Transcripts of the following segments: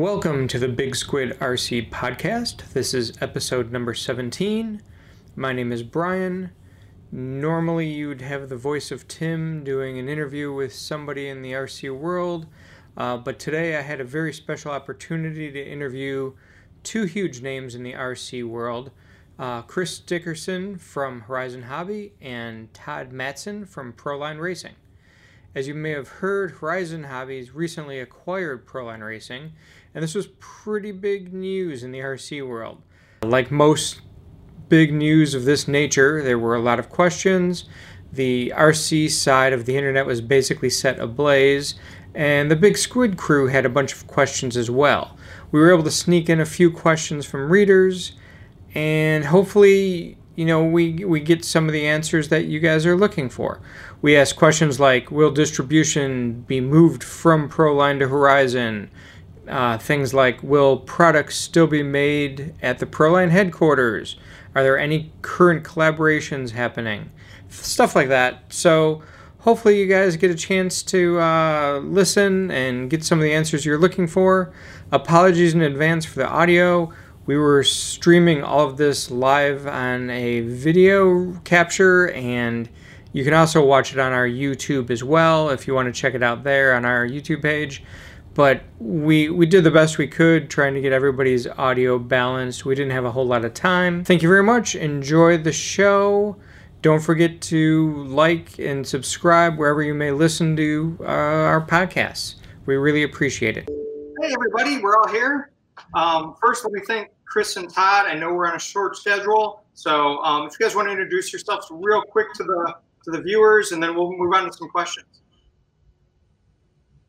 Welcome to the Big Squid RC podcast. This is episode number 17. My name is Brian. Normally, you'd have the voice of Tim doing an interview with somebody in the RC world, uh, but today I had a very special opportunity to interview two huge names in the RC world uh, Chris Dickerson from Horizon Hobby and Todd Mattson from Proline Racing. As you may have heard, Horizon Hobby's recently acquired Proline Racing, and this was pretty big news in the RC world. Like most big news of this nature, there were a lot of questions. The RC side of the internet was basically set ablaze, and the Big Squid crew had a bunch of questions as well. We were able to sneak in a few questions from readers, and hopefully you know, we, we get some of the answers that you guys are looking for. We asked questions like Will distribution be moved from Proline to Horizon? Uh, things like Will products still be made at the Proline headquarters? Are there any current collaborations happening? Stuff like that. So, hopefully, you guys get a chance to uh, listen and get some of the answers you're looking for. Apologies in advance for the audio. We were streaming all of this live on a video capture, and you can also watch it on our YouTube as well if you want to check it out there on our YouTube page. But we we did the best we could trying to get everybody's audio balanced. We didn't have a whole lot of time. Thank you very much. Enjoy the show. Don't forget to like and subscribe wherever you may listen to uh, our podcasts. We really appreciate it. Hey, everybody, we're all here. Um, first, let me thank Chris and Todd. I know we're on a short schedule, so um, if you guys want to introduce yourselves real quick to the to the viewers, and then we'll move on to some questions.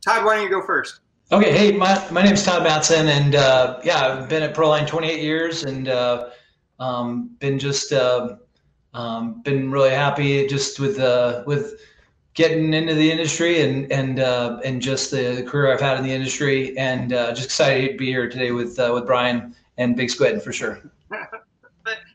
Todd, why don't you go first? Okay, hey, my, my name is Todd Mattson, and uh, yeah, I've been at Proline 28 years, and uh, um, been just uh, um, been really happy just with uh, with getting into the industry and and uh, and just the, the, career I've had in the industry, and uh, just excited to be here today with with Brian and Big Squid for sure.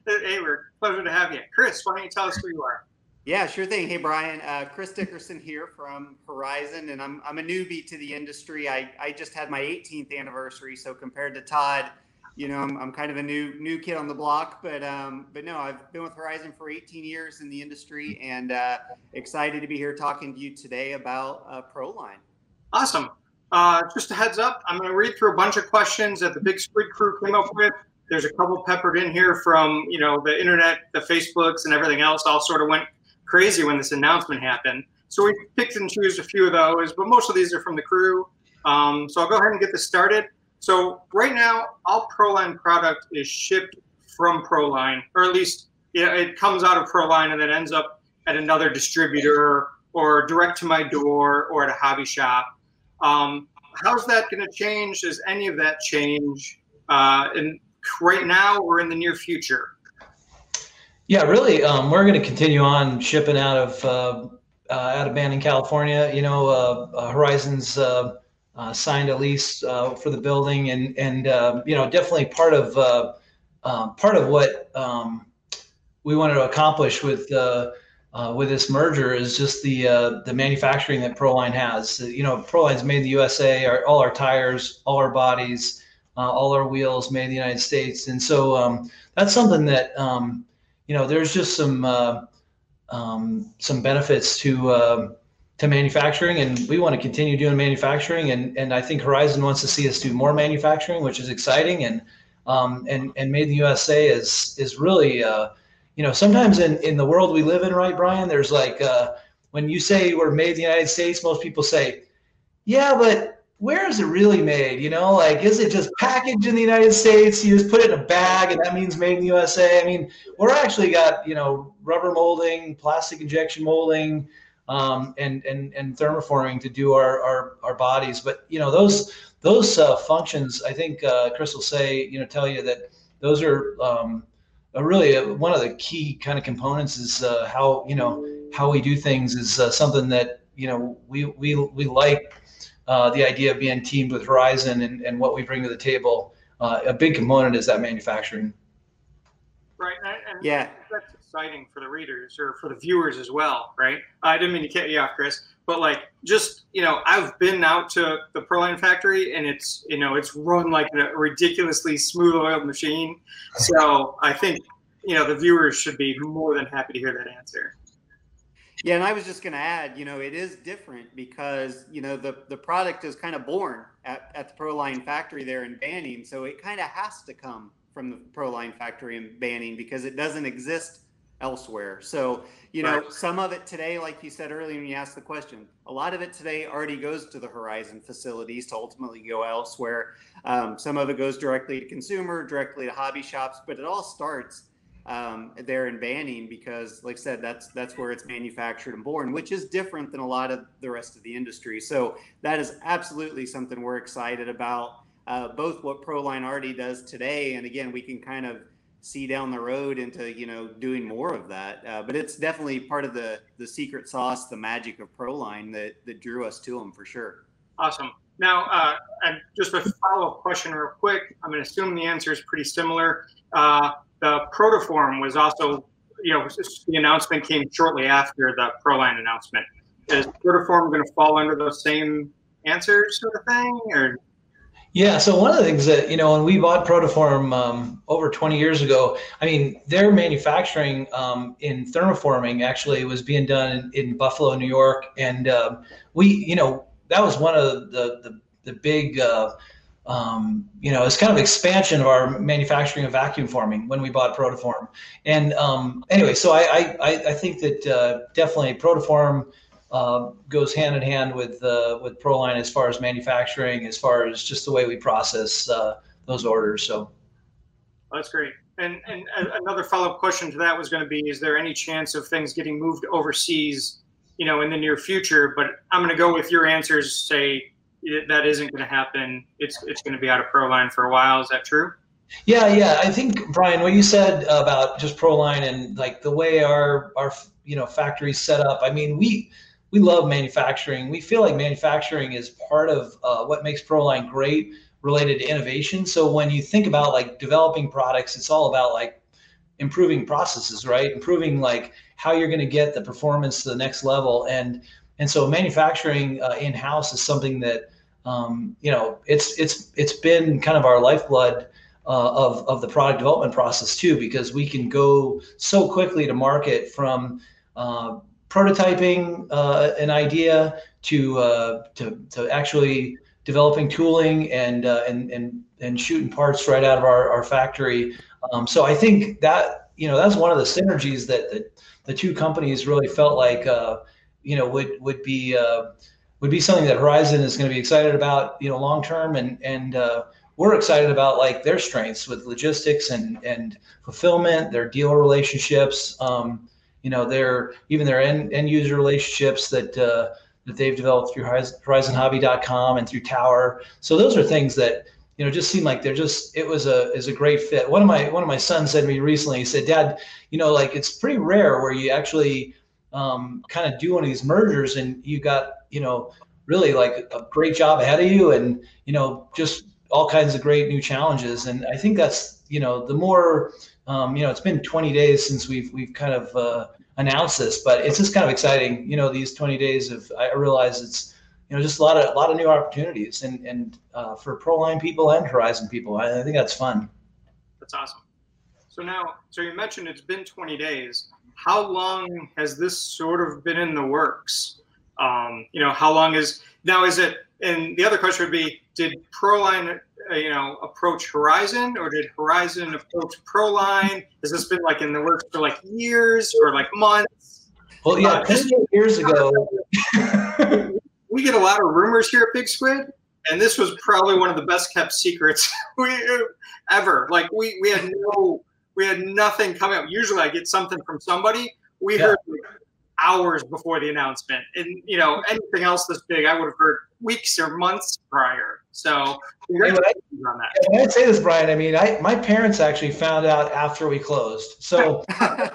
hey, we're pleasure to have you, Chris. Why don't you tell us who you are? Yeah, sure thing. Hey, Brian. Uh, Chris Dickerson here from Horizon, and I'm, I'm a newbie to the industry. I, I just had my 18th anniversary, so compared to Todd, you know, I'm, I'm kind of a new new kid on the block. But um, but no, I've been with Horizon for 18 years in the industry, and uh, excited to be here talking to you today about uh, ProLine. Awesome. Uh, just a heads up, I'm going to read through a bunch of questions that the Big Squid crew came up with. There's a couple peppered in here from you know the internet, the Facebooks, and everything else. All sort of went crazy when this announcement happened. So we picked and chose a few of those, but most of these are from the crew. Um, so I'll go ahead and get this started. So right now, all Proline product is shipped from Proline, or at least it comes out of Proline and then ends up at another distributor or direct to my door or at a hobby shop. Um, how's that going to change? Does any of that change uh, in right now or in the near future? Yeah, really, um, we're going to continue on shipping out of uh, uh, out of Banning, California. You know, uh, uh, Horizons uh, signed a lease for the building, and and you know, definitely part of um, part of what um, we wanted to accomplish with uh, with this merger is just the uh, the manufacturing that Proline has. You know, Proline's made in the USA. Our, all our tires, all our bodies, uh, all our wheels made in the United States, and so um, that's something that um, you know. There's just some uh, um, some benefits to uh, to manufacturing, and we want to continue doing manufacturing. And and I think Horizon wants to see us do more manufacturing, which is exciting. And um, and and made in the USA is is really uh, you know, sometimes in, in the world we live in, right, Brian, there's like, uh, when you say we're made in the United States, most people say, yeah, but where is it really made? You know, like, is it just packaged in the United States? You just put it in a bag and that means made in the USA. I mean, we're actually got, you know, rubber molding, plastic injection molding, um, and, and, and thermoforming to do our, our, our bodies. But, you know, those, those uh, functions, I think uh, Chris will say, you know, tell you that those are, um, really uh, one of the key kind of components is uh, how you know how we do things is uh, something that you know we we we like uh, the idea of being teamed with Horizon and, and what we bring to the table. Uh, a big component is that manufacturing. Right, and yeah, that's exciting for the readers or for the viewers as well, right? I didn't mean to cut you off, Chris, but like just you know, I've been out to the Proline factory, and it's you know it's run like a ridiculously smooth oiled machine. So I think you know the viewers should be more than happy to hear that answer. Yeah, and I was just going to add, you know, it is different because you know the the product is kind of born at, at the Proline factory there in Banning, so it kind of has to come from the Proline factory in Banning because it doesn't exist elsewhere. So, you know, right. some of it today, like you said earlier when you asked the question, a lot of it today already goes to the Horizon facilities to ultimately go elsewhere. Um, some of it goes directly to consumer, directly to hobby shops, but it all starts um, there in Banning because, like I said, that's that's where it's manufactured and born, which is different than a lot of the rest of the industry. So that is absolutely something we're excited about. Uh, both what Proline already does today, and again, we can kind of see down the road into you know doing more of that. Uh, but it's definitely part of the the secret sauce, the magic of Proline that that drew us to them for sure. Awesome. Now, uh, and just a follow up question, real quick. I'm going to assume the answer is pretty similar. Uh, the Protoform was also, you know, the announcement came shortly after the Proline announcement. Is Protoform going to fall under those same answers, sort of thing, or yeah. So one of the things that you know, when we bought Protoform um, over 20 years ago, I mean, their manufacturing um, in thermoforming actually was being done in, in Buffalo, New York, and um, we, you know, that was one of the the, the big. Uh, um, you know, it's kind of expansion of our manufacturing of vacuum forming when we bought Protoform. And um, anyway, so I, I, I think that uh, definitely Protoform uh, goes hand in hand with uh, with Proline as far as manufacturing, as far as just the way we process uh, those orders. So that's great. And and another follow up question to that was going to be: Is there any chance of things getting moved overseas, you know, in the near future? But I'm going to go with your answers. Say that isn't going to happen. It's it's going to be out of Proline for a while. Is that true? Yeah, yeah. I think Brian, what you said about just Proline and like the way our our you know factories set up. I mean, we we love manufacturing. We feel like manufacturing is part of uh, what makes Proline great related to innovation. So when you think about like developing products, it's all about like improving processes, right? Improving like how you're going to get the performance to the next level. And and so manufacturing uh, in house is something that um, you know it's it's it's been kind of our lifeblood. Uh, of, of the product development process too, because we can go so quickly to market from uh, prototyping uh, an idea to, uh, to, to actually developing tooling and, uh, and, and, and shooting parts right out of our, our factory. Um, so I think that, you know, that's one of the synergies that the, the two companies really felt like, uh, you know, would, would be, would be something that Horizon is going to be excited about, you know, long term, and and uh, we're excited about like their strengths with logistics and and fulfillment, their dealer relationships, um, you know their even their end, end user relationships that uh, that they've developed through horizonhobby.com and through tower. So those are things that you know just seem like they're just it was a is a great fit. One of my one of my sons said to me recently he said dad you know like it's pretty rare where you actually um, kind of do one of these mergers and you got you know really like a great job ahead of you and you know just all kinds of great new challenges and i think that's you know the more um, you know, it's been 20 days since we've we've kind of uh, announced this, but it's just kind of exciting. You know, these 20 days of I realize it's you know just a lot of a lot of new opportunities and and uh, for Proline people and Horizon people. I, I think that's fun. That's awesome. So now, so you mentioned it's been 20 days. How long has this sort of been in the works? Um, you know, how long is now? Is it? And the other question would be: Did Proline uh, you know approach Horizon, or did Horizon approach Proline? Has this been like in the works for like years or like months? Well, yeah, uh, years ago. we get a lot of rumors here at Big Squid, and this was probably one of the best kept secrets we ever. Like we we had no we had nothing coming up. Usually, I get something from somebody. We yeah. heard hours before the announcement. And you know, anything else this big, I would have heard weeks or months prior. So congratulations on that. When I say this, Brian, I mean, I my parents actually found out after we closed. So I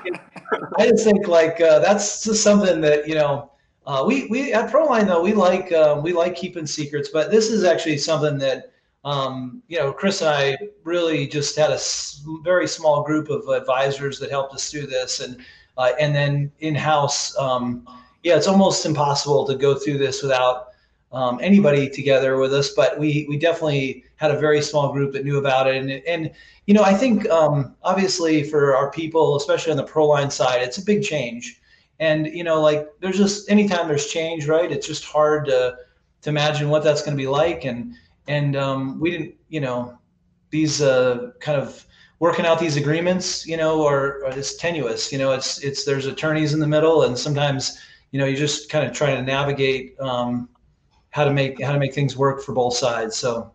just think like uh, that's just something that you know. Uh, we we at Proline though we like um, we like keeping secrets, but this is actually something that um, you know Chris and I really just had a very small group of advisors that helped us through this, and uh, and then in house, um, yeah, it's almost impossible to go through this without um, anybody together with us. But we we definitely had a very small group that knew about it, and and you know I think um, obviously for our people, especially on the Proline side, it's a big change. And you know, like there's just anytime there's change, right? It's just hard to to imagine what that's going to be like. And and um, we didn't, you know, these uh, kind of working out these agreements, you know, are, are it's tenuous. You know, it's it's there's attorneys in the middle, and sometimes you know you just kind of try to navigate um, how to make how to make things work for both sides. So.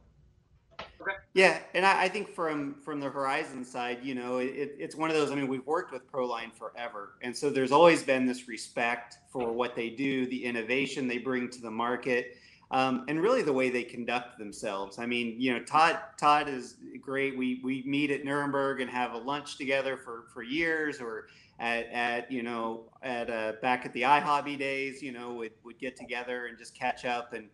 Yeah, and I, I, think from from the Horizon side, you know, it, it's one of those. I mean, we've worked with Proline forever, and so there's always been this respect for what they do, the innovation they bring to the market, um, and really the way they conduct themselves. I mean, you know, Todd Todd is great. We we meet at Nuremberg and have a lunch together for for years, or at, at you know at uh, back at the iHobby days, you know, would would get together and just catch up and.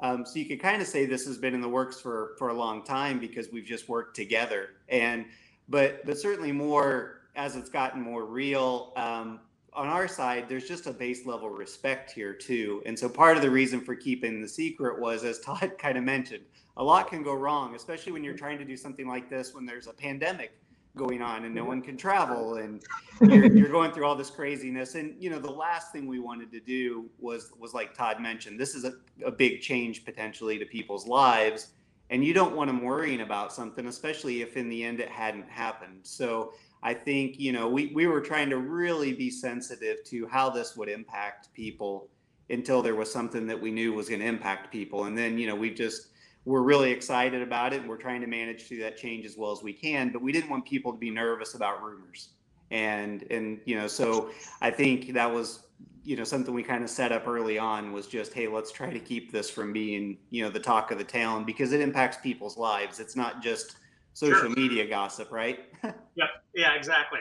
Um, so you could kind of say this has been in the works for for a long time because we've just worked together and but but certainly more as it's gotten more real um, on our side, there's just a base level respect here too. And so part of the reason for keeping the secret was, as Todd kind of mentioned, a lot can go wrong, especially when you're trying to do something like this when there's a pandemic going on and no mm-hmm. one can travel and you're, you're, going through all this craziness. And you know, the last thing we wanted to do was was like Todd mentioned, this is a, a big change potentially to people's lives. And you don't want them worrying about something, especially if in the end it hadn't happened. So I think, you know, we, we were trying to really be sensitive to how this would impact people until there was something that we knew was going to impact people. And then, you know, we just, we're really excited about it and we're trying to manage through that change as well as we can, but we didn't want people to be nervous about rumors. And, and, you know, so I think that was, you know, something we kind of set up early on was just, hey, let's try to keep this from being, you know, the talk of the town because it impacts people's lives. It's not just, social sure. media gossip, right? yep. Yeah, exactly.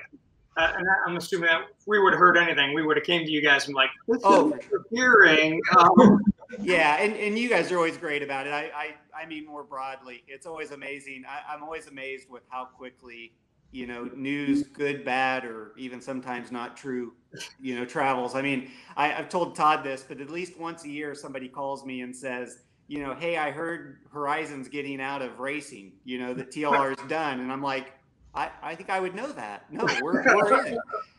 Uh, and I'm assuming that if we would have heard anything, we would have came to you guys and like, oh, hearing. Um, yeah, and, and you guys are always great about it. I, I, I mean more broadly, it's always amazing. I, I'm always amazed with how quickly you know news good bad or even sometimes not true you know travels i mean I, have told todd this but at least once a year somebody calls me and says you know, hey, I heard Horizon's getting out of racing. You know, the TLR is done, and I'm like, I, I think I would know that. No, we're, we're in.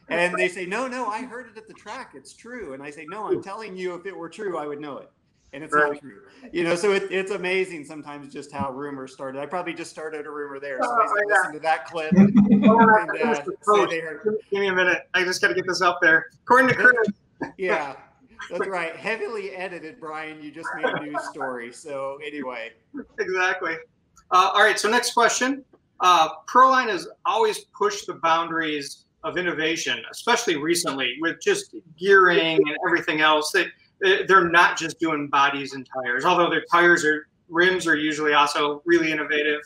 And they say, no, no, I heard it at the track. It's true. And I say, no, I'm telling you, if it were true, I would know it. And it's right. not true. You know, so it, it's amazing sometimes just how rumors started. I probably just started a rumor there. So oh, listen to that clip. And, uh, Give me a minute. I just got to get this up there. According to Chris. yeah. That's right. Heavily edited, Brian. You just made a news story. So anyway. Exactly. Uh, all right. So next question. Uh, Proline has always pushed the boundaries of innovation, especially recently with just gearing and everything else. That they're not just doing bodies and tires, although their tires or rims are usually also really innovative.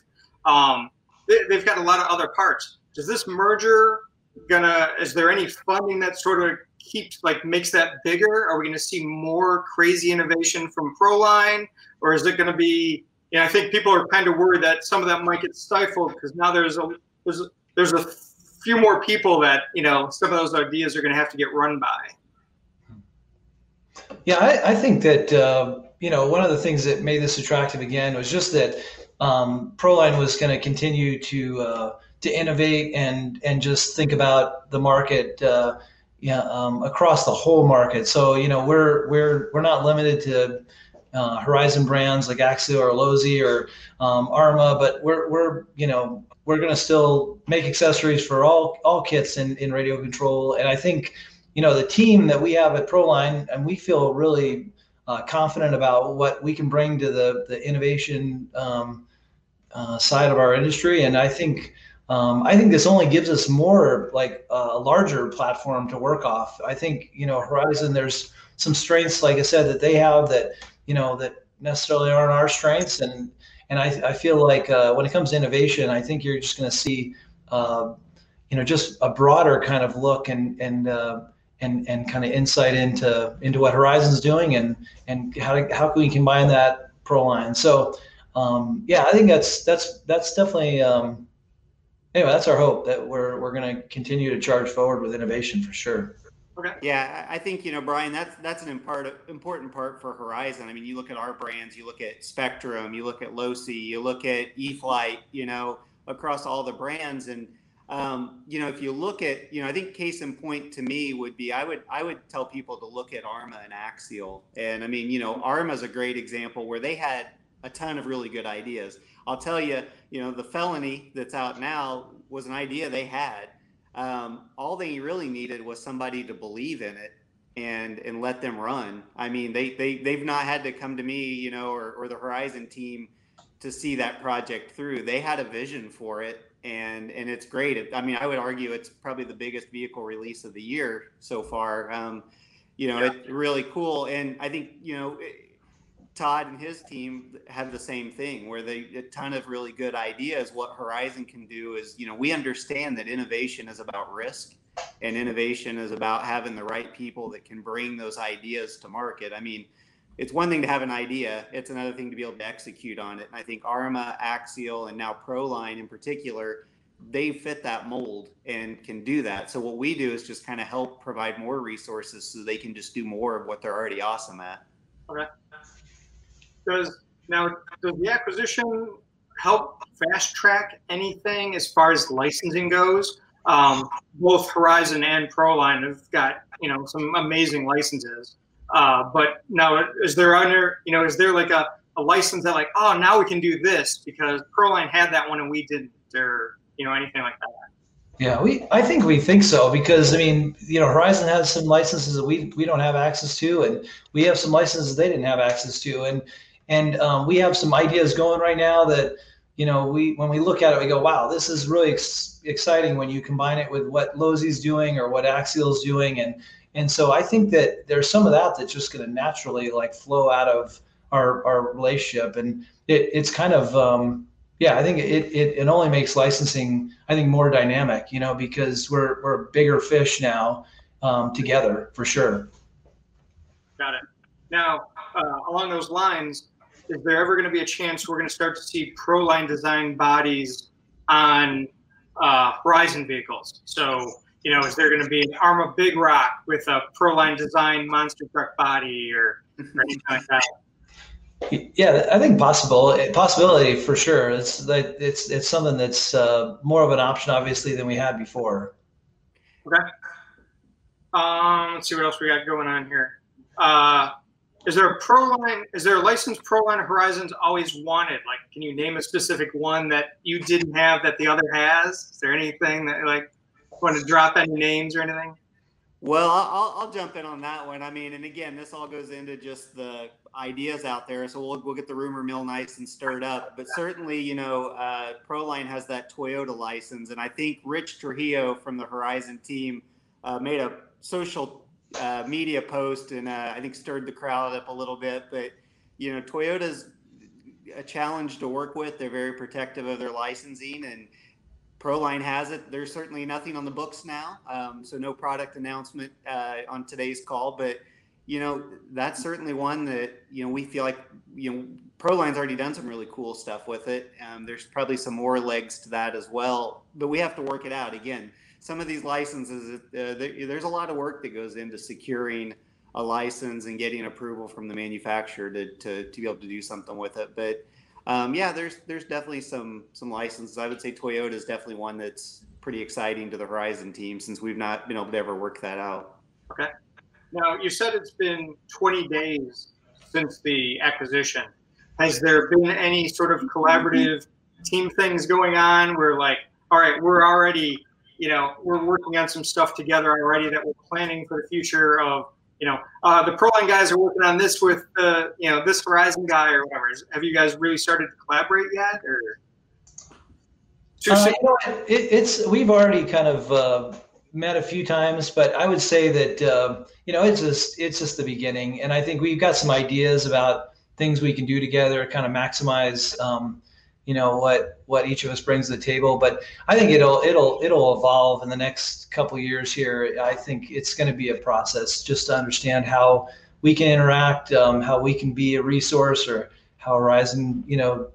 Um, they, they've got a lot of other parts. Does this merger gonna? Is there any funding that sort of keeps like makes that bigger? Are we going to see more crazy innovation from Proline, or is it going to be? You know, I think people are kind of worried that some of that might get stifled because now there's a there's a, there's a few more people that you know some of those ideas are going to have to get run by. Yeah, I, I think that uh, you know one of the things that made this attractive again was just that um, Proline was going to continue to uh, to innovate and and just think about the market. Uh, yeah, um, across the whole market. So you know, we're we're we're not limited to uh, Horizon brands like Axial or Losi or um, Arrma, but we're we're you know we're going to still make accessories for all all kits in in radio control. And I think you know the team that we have at Proline, and we feel really uh, confident about what we can bring to the the innovation um, uh, side of our industry. And I think um, I think this only gives us more like a larger platform to work off. I think you know Horizon. There's some strengths, like I said, that they have that you know that necessarily aren't our strengths, and and I, I feel like uh, when it comes to innovation, I think you're just going to see uh, you know just a broader kind of look and and uh, and and kind of insight into into what Horizon's doing and and how how can we combine that Proline. So um, yeah, I think that's that's that's definitely. Um, anyway, that's our hope that we're we're going to continue to charge forward with innovation for sure. Okay. Yeah, I think you know, Brian. That's that's an important important part for Horizon. I mean, you look at our brands, you look at Spectrum, you look at Losi, you look at E-flite. You know, across all the brands, and um, you know, if you look at, you know, I think case in point to me would be I would I would tell people to look at Arrma and Axial, and I mean, you know, Arrma is a great example where they had a ton of really good ideas. I'll tell you, you know, the felony that's out now was an idea they had um, all they really needed was somebody to believe in it and and let them run. I mean, they they they've not had to come to me, you know, or, or the Horizon team to see that project through. They had a vision for it, and and it's great. I mean, I would argue it's probably the biggest vehicle release of the year so far. Um, you know, yeah. it's really cool, and I think you know. It, Todd and his team have the same thing where they a ton of really good ideas. What Horizon can do is, you know, we understand that innovation is about risk and innovation is about having the right people that can bring those ideas to market. I mean, it's one thing to have an idea, it's another thing to be able to execute on it. And I think Arrma, Axial, and now Proline in particular, they fit that mold and can do that. So what we do is just kind of help provide more resources so they can just do more of what they're already awesome at. Okay does now does the acquisition help fast track anything as far as licensing goes? Um, both Horizon and Proline have got you know some amazing licenses. Uh, but now, is there under you know is there like a, a license that like oh now we can do this because Proline had that one and we didn't or you know anything like that? Yeah, we I think we think so because I mean, you know, Horizon has some licenses that we we don't have access to, and we have some licenses they didn't have access to, and and um, we have some ideas going right now that, you know, we when we look at it, we go, wow, this is really ex- exciting when you combine it with what Losi's doing or what Axial's doing, and and so I think that there's some of that that's just going to naturally like flow out of our our relationship, and it it's kind of um, yeah, I think it, it it only makes licensing I think more dynamic, you know, because we're we're bigger fish now um, together for sure. Got it. Now, uh, along those lines, is there ever going to be a chance we're going to start to see Proline design bodies on uh, Horizon vehicles? So, you know, is there going to be an Arrma Big Rock with a Proline design monster truck body or, or anything like that? Yeah, I think possible possibility for sure. It's that it's it's something that's uh, more of an option, obviously, than we had before. Okay. Um, let's see what else we got going on here. Uh, is there a pro line? Is there a licensed pro line Horizons always wanted? Like, can you name a specific one that you didn't have that the other has? Is there anything that like want to drop any names or anything? Well, I'll, I'll jump in on that one. I mean, and again, this all goes into just the ideas out there. So we'll, we'll get the rumor mill nice and stirred up. But certainly, you know, uh, Proline has that Toyota license. And I think Rich Trujillo from the Horizon team uh, made a social uh, media post and uh, I think stirred the crowd up a little bit. But you know, Toyota's a challenge to work with. They're very protective of their licensing, and Proline has it. There's certainly nothing on the books now, um, so no product announcement uh, on today's call. But you know, that's certainly one that you know we feel like you know Proline's already done some really cool stuff with it. Um, there's probably some more legs to that as well, but we have to work it out again some of these licenses, uh, there's a lot of work that goes into securing a license and getting approval from the manufacturer to, to, to be able to do something with it. But um, yeah, there's there's definitely some some licenses. I would say Toyota is definitely one that's pretty exciting to the Horizon team since we've not been able to ever work that out. Okay. Now you said it's been 20 days since the acquisition. Has there been any sort of collaborative team things going on where like, all right, we're already you know, we're working on some stuff together already that we're planning for the future of, you know, uh, the Proline guys are working on this with, uh, you know, this Horizon guy or whatever. Have you guys really started to collaborate yet or? Uh, you know, it, it's, we've already kind of, uh, met a few times, but I would say that, uh, you know, it's just, it's just the beginning. And I think we've got some ideas about things we can do together, kind of maximize, um, you know what what each of us brings to the table but i think it'll it'll it'll evolve in the next couple years here i think it's going to be a process just to understand how we can interact um, how we can be a resource or how horizon you know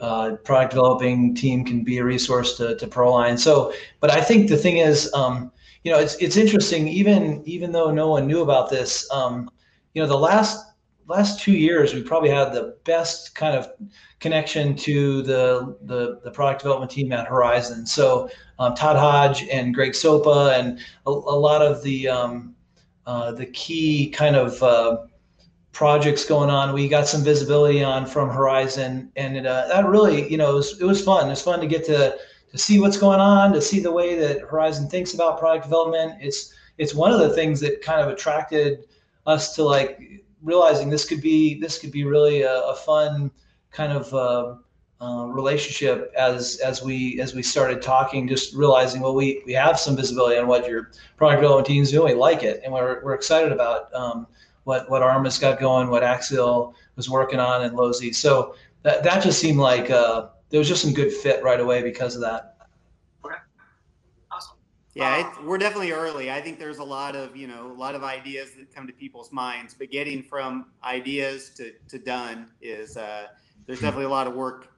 uh, product developing team can be a resource to, to proline so but i think the thing is um, you know, it's it's interesting. Even even though no one knew about this, um, you know, the last last two years we probably had the best kind of connection to the the, the product development team at Horizon. So um, Todd Hodge and Greg Sopa and a, a lot of the um, uh, the key kind of uh, projects going on. We got some visibility on from Horizon, and it, uh, that really, you know, it was, it was fun. It was fun to get to to see what's going on, to see the way that Horizon thinks about product development. It's it's one of the things that kind of attracted us to like realizing this could be this could be really a, a fun kind of uh, uh, relationship as as we as we started talking. Just realizing, well, we we have some visibility on what your product development team is doing, we like it, and we're we're excited about. Um, what what Arrma's got going, what Axial was working on, and Losi. So that that just seemed like uh, there was just some good fit right away because of that. Yeah, it, we're definitely early. I think there's a lot of you know a lot of ideas that come to people's minds, but getting from ideas to, to done is uh, there's definitely a lot of work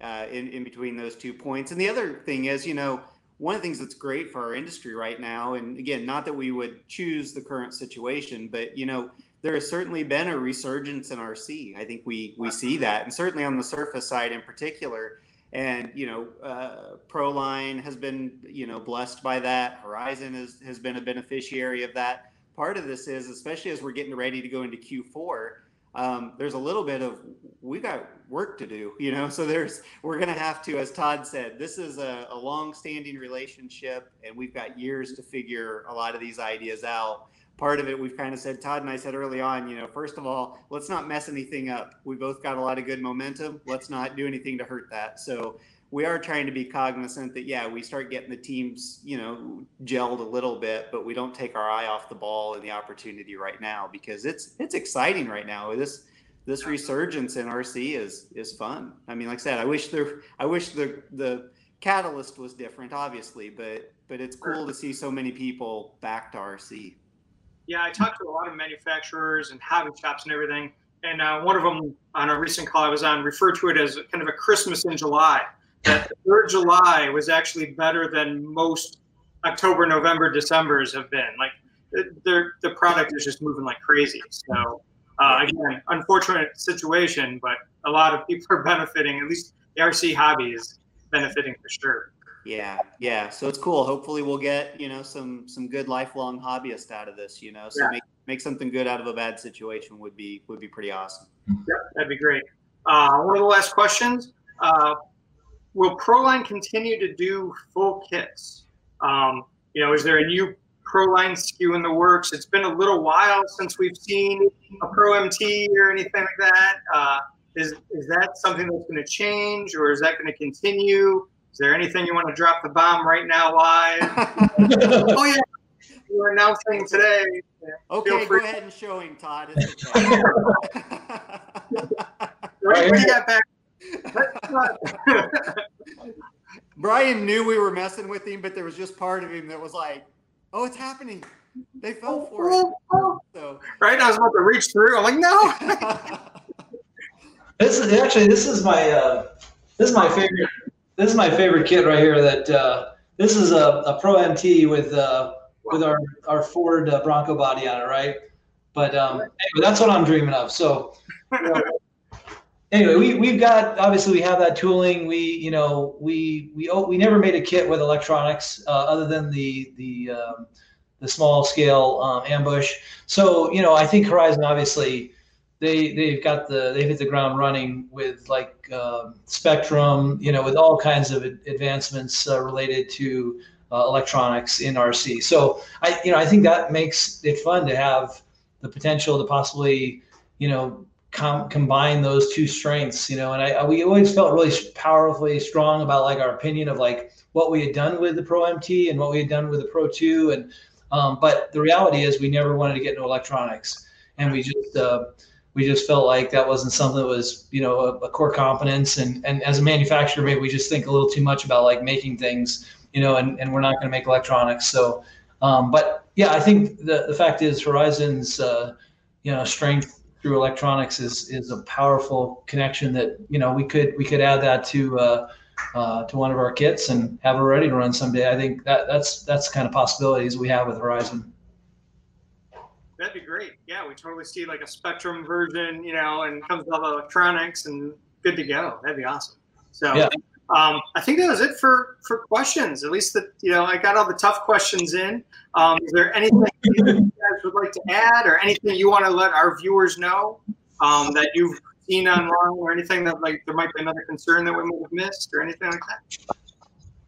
uh, in in between those two points. And the other thing is, you know, one of the things that's great for our industry right now, and again, not that we would choose the current situation, but you know, there has certainly been a resurgence in RC. I think we we see that, and certainly on the surface side in particular. And you know, uh, Proline has been you know blessed by that. Horizon has has been a beneficiary of that. Part of this is, especially as we're getting ready to go into Q4, um, there's a little bit of we got work to do, you know. So there's we're gonna have to, as Todd said, this is a, a long-standing relationship, and we've got years to figure a lot of these ideas out. Part of it, we've kind of said, Todd and I said early on, you know, first of all, let's not mess anything up. We both got a lot of good momentum. Let's not do anything to hurt that. So we are trying to be cognizant that yeah we start getting the teams you know gelled a little bit but we don't take our eye off the ball and the opportunity right now because it's it's exciting right now this this resurgence in rc is is fun i mean like i said i wish the i wish the the catalyst was different obviously but but it's cool to see so many people back to rc yeah i talked to a lot of manufacturers and hobby shops and everything and uh, one of them on a recent call i was on referred to it as kind of a christmas in july that the third July was actually better than most October, November, December's have been. Like the the product is just moving like crazy. So uh, again, unfortunate situation, but a lot of people are benefiting. At least the RC hobby is benefiting for sure. Yeah, yeah. So it's cool. Hopefully, we'll get you know some some good lifelong hobbyists out of this. You know, so yeah. make make something good out of a bad situation would be would be pretty awesome. Yeah, that'd be great. Uh, one of the last questions. Uh, will Proline continue to do full kits? Um, you know, is there a new Proline SKU in the works? It's been a little while since we've seen a Pro MT or anything like that. Uh, is is that something that's going to change, or is that going to continue? Is there anything you want to drop the bomb right now live? oh yeah, you're announcing today. Okay, go ahead and show him, Todd. right, what do you got back Brian knew we were messing with him, but there was just part of him that was like, "Oh, it's happening." They fell for it. So. Right, I was about to reach through. I'm like, no. this is actually this is my uh, this is my favorite this is my favorite kit right here. That uh, this is a, a Pro MT with uh, with our our Ford uh, Bronco body on it, right? But um, anyway, that's what I'm dreaming of. So. Anyway, we we've got obviously we have that tooling. We you know we we oh, we never made a kit with electronics uh, other than the the um, the small scale um, ambush. So you know I think Horizon obviously they they've got the they've hit the ground running with like uh, Spectrum, you know, with all kinds of advancements uh, related to uh, electronics in RC. So I you know I think that makes it fun to have the potential to possibly you know com- combine those two strengths, you know, and I, we always felt really powerfully strong about like our opinion of like what we had done with the Pro MT and what we had done with the Pro 2. And, um, but the reality is we never wanted to get into electronics and we just, uh, we just felt like that wasn't something that was, you know, a, a core competence. And, and as a manufacturer, maybe we just think a little too much about like making things, you know, and, and we're not going to make electronics. So, um, but yeah, I think the, the fact is Horizon's, uh, you know, strength through electronics is is a powerful connection that you know we could we could add that to uh, uh, to one of our kits and have it ready to run someday. I think that that's that's kind of possibilities we have with Horizon. That'd be great. Yeah, we totally see like a Spectrum version, you know, and comes with all the electronics and good to go. That'd be awesome. So yeah. um, I think that was it for for questions. At least that you know I got all the tough questions in. Um, is there anything you guys would like to add, or anything you want to let our viewers know um, that you've seen online, or anything that like there might be another concern that we might have missed, or anything like that?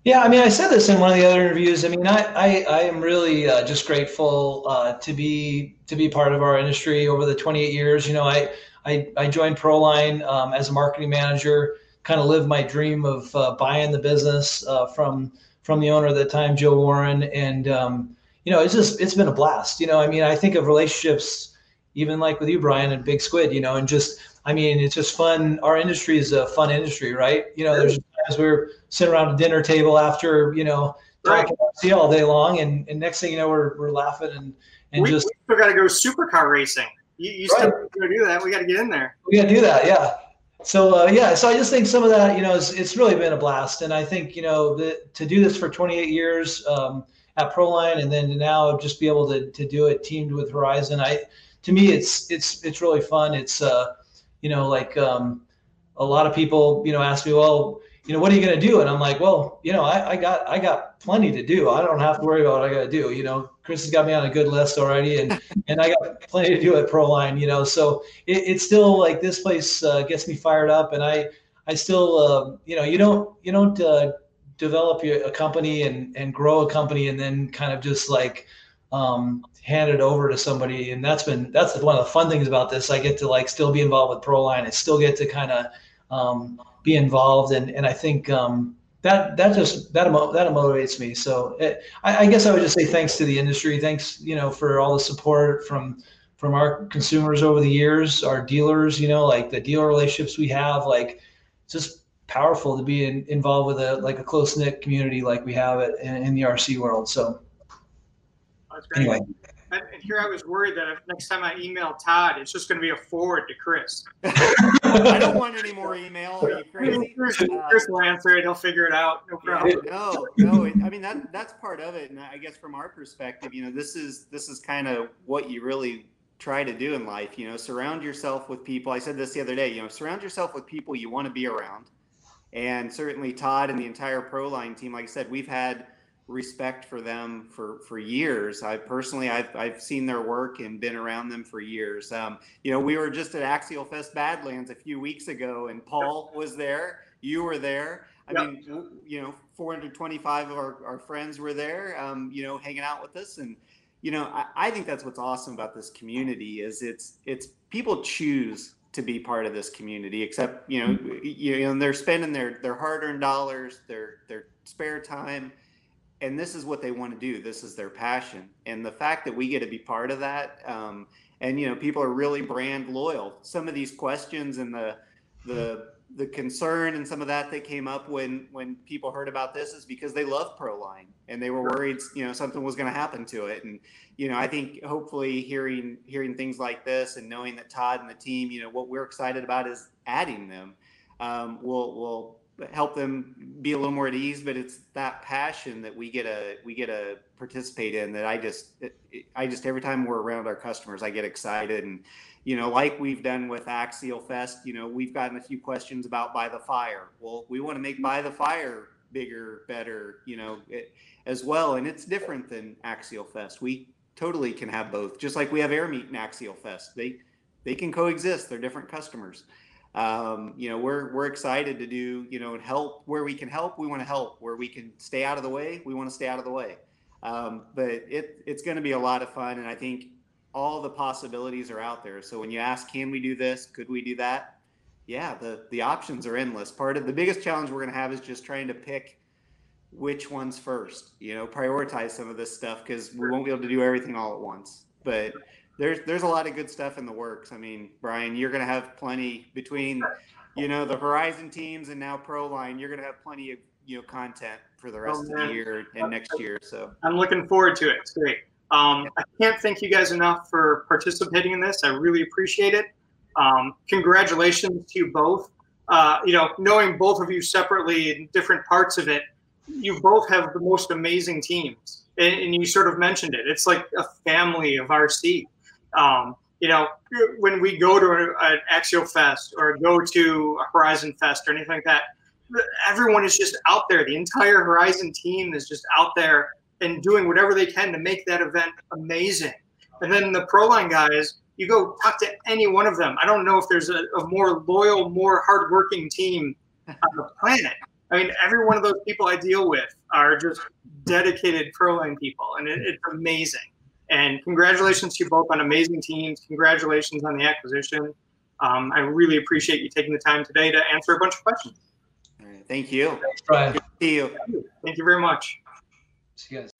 Yeah, I mean, I said this in one of the other interviews. I mean, I I, I am really uh, just grateful uh, to be to be part of our industry over the 28 years. You know, I I, I joined Proline um, as a marketing manager. Kind of lived my dream of uh, buying the business uh, from from the owner at the time, Joe Warren, and um, you know, it's just it's been a blast. You know, I mean, I think of relationships even like with you, Brian, and Big Squid. You know, and just I mean, it's just fun. Our industry is a fun industry, right? You know, there's times we're sitting around a dinner table after, you know, talking right. all day long, and, and next thing you know, we're, we're laughing and, and we, just. We still got to go supercar racing. You, you right. still got to do that. We got to get in there. We got to do that, yeah. So uh, yeah, so I just think some of that, you know, it's, it's really been a blast, and I think you know the, to do this for 28 years um, at Proline, and then to now just be able to, to do it teamed with Horizon, I to me it's it's it's really fun. It's uh, you know, like um, a lot of people, you know, ask me, well, you know, what are you going to do? And I'm like, well, you know, I, I, got I got plenty to do. I don't have to worry about what I got to do. You know, Chris has got me on a good list already, and and I got plenty to do at Proline. You know, so it, it's still like this place uh, gets me fired up, and I I still uh, you know you don't you don't uh, develop your, a company and and grow a company and then kind of just like um, hand it over to somebody. And that's been that's one of the fun things about this. I get to like still be involved with Proline. I still get to kind of um, be involved, and and I think um, that that just that that motivates me. So it, I, I guess I would just say thanks to the industry. Thanks, you know, for all the support from from our consumers over the years, our dealers. You know, like the dealer relationships we have, like just powerful to be in, involved with a like a close knit community like we have it in, in the RC world. So anyway. And, here I was worried that if next time I email Todd, it's just going to be a forward to Chris. I don't want any more email. Are you crazy? Chris, uh, will answer it. He'll figure it out. No problem. no, no. I mean that that's part of it, and I guess from our perspective, you know, this is this is kind of what you really try to do in life. You know, surround yourself with people. I said this the other day. You know, surround yourself with people you want to be around, and certainly Todd and the entire ProLine team. Like I said, we've had respect for them for for years. I personally I've I've seen their work and been around them for years. Um, you know, we were just at Axial Fest Badlands a few weeks ago, and Paul was there. You were there. I yep. mean, you know, 425 of our, our friends were there. Um, you know, hanging out with us, and you know, I, I think that's what's awesome about this community is it's it's people choose to be part of this community except you know you know they're spending their their hard-earned dollars their their spare time and this is what they want to do. This is their passion, and the fact that we get to be part of that, um, and you know, people are really brand loyal. Some of these questions and the the the concern and some of that that came up when when people heard about this is because they love Proline and they were worried, you know, something was going to happen to it. And you know, I think hopefully hearing hearing things like this and knowing that Todd and the team, you know, what we're excited about is adding them. Um, will will help them be a little more at ease but it's that passion that we get a we get to participate in that i just i just every time we're around our customers i get excited. And you know like we've done with axial fest you know we've gotten a few questions about by the fire. Well we want to make by the fire bigger better you know it, as well. And it's different than axial fest. We totally can have both. Just like we have air meet and axial fest. They they can coexist. They're different customers um, you know, we're we're excited to do you know and help where we can help. We want to help where we can stay out of the way. We want to stay out of the way. Um, but it it's going to be a lot of fun, and I think all the possibilities are out there. So when you ask, can we do this? Could we do that? Yeah, the the options are endless. Part of the biggest challenge we're going to have is just trying to pick which ones first. You know, prioritize some of this stuff because we won't be able to do everything all at once. But there's there's a lot of good stuff in the works. I mean, Brian, you're going to have plenty between, you know, the Horizon teams and now Proline. You're going to have plenty of you know content for the rest oh, of the year and next year. So I'm looking forward to it. It's great. Um, I can't thank you guys enough for participating in this. I really appreciate it. Um, congratulations to you both. uh, you know, knowing both of you separately in different parts of it, you both have the most amazing teams. And, and you sort of mentioned it. It's like a family of RC. Um, you know, when we go to an Axial Fest or go to a Horizon Fest or anything like that, everyone is just out there. The entire Horizon team is just out there and doing whatever they can to make that event amazing. And then the Proline guys, you go talk to any one of them. I don't know if there's a, a more loyal, more hardworking team on the planet. I mean, every one of those people I deal with are just dedicated Proline people, and it, it's amazing. And congratulations to you both on amazing teams. Congratulations on the acquisition. Um, I really appreciate you taking the time today to answer a bunch of questions. All right, thank you. Thanks, Brian. Good to see you. Thank you very much. See you guys.